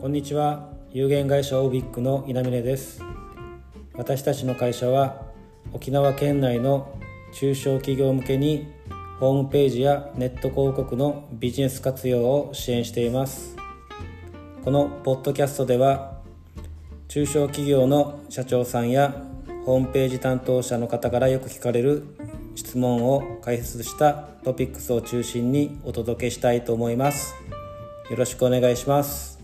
こんにちは。有限会社オービックの稲峰です。私たちの会社は沖縄県内の中小企業向けにホームページやネット広告のビジネス活用を支援しています。このポッドキャストでは中小企業の社長さんやホームページ担当者の方からよく聞かれる質問を解説したトピックスを中心にお届けしたいと思います。よろしくお願いします。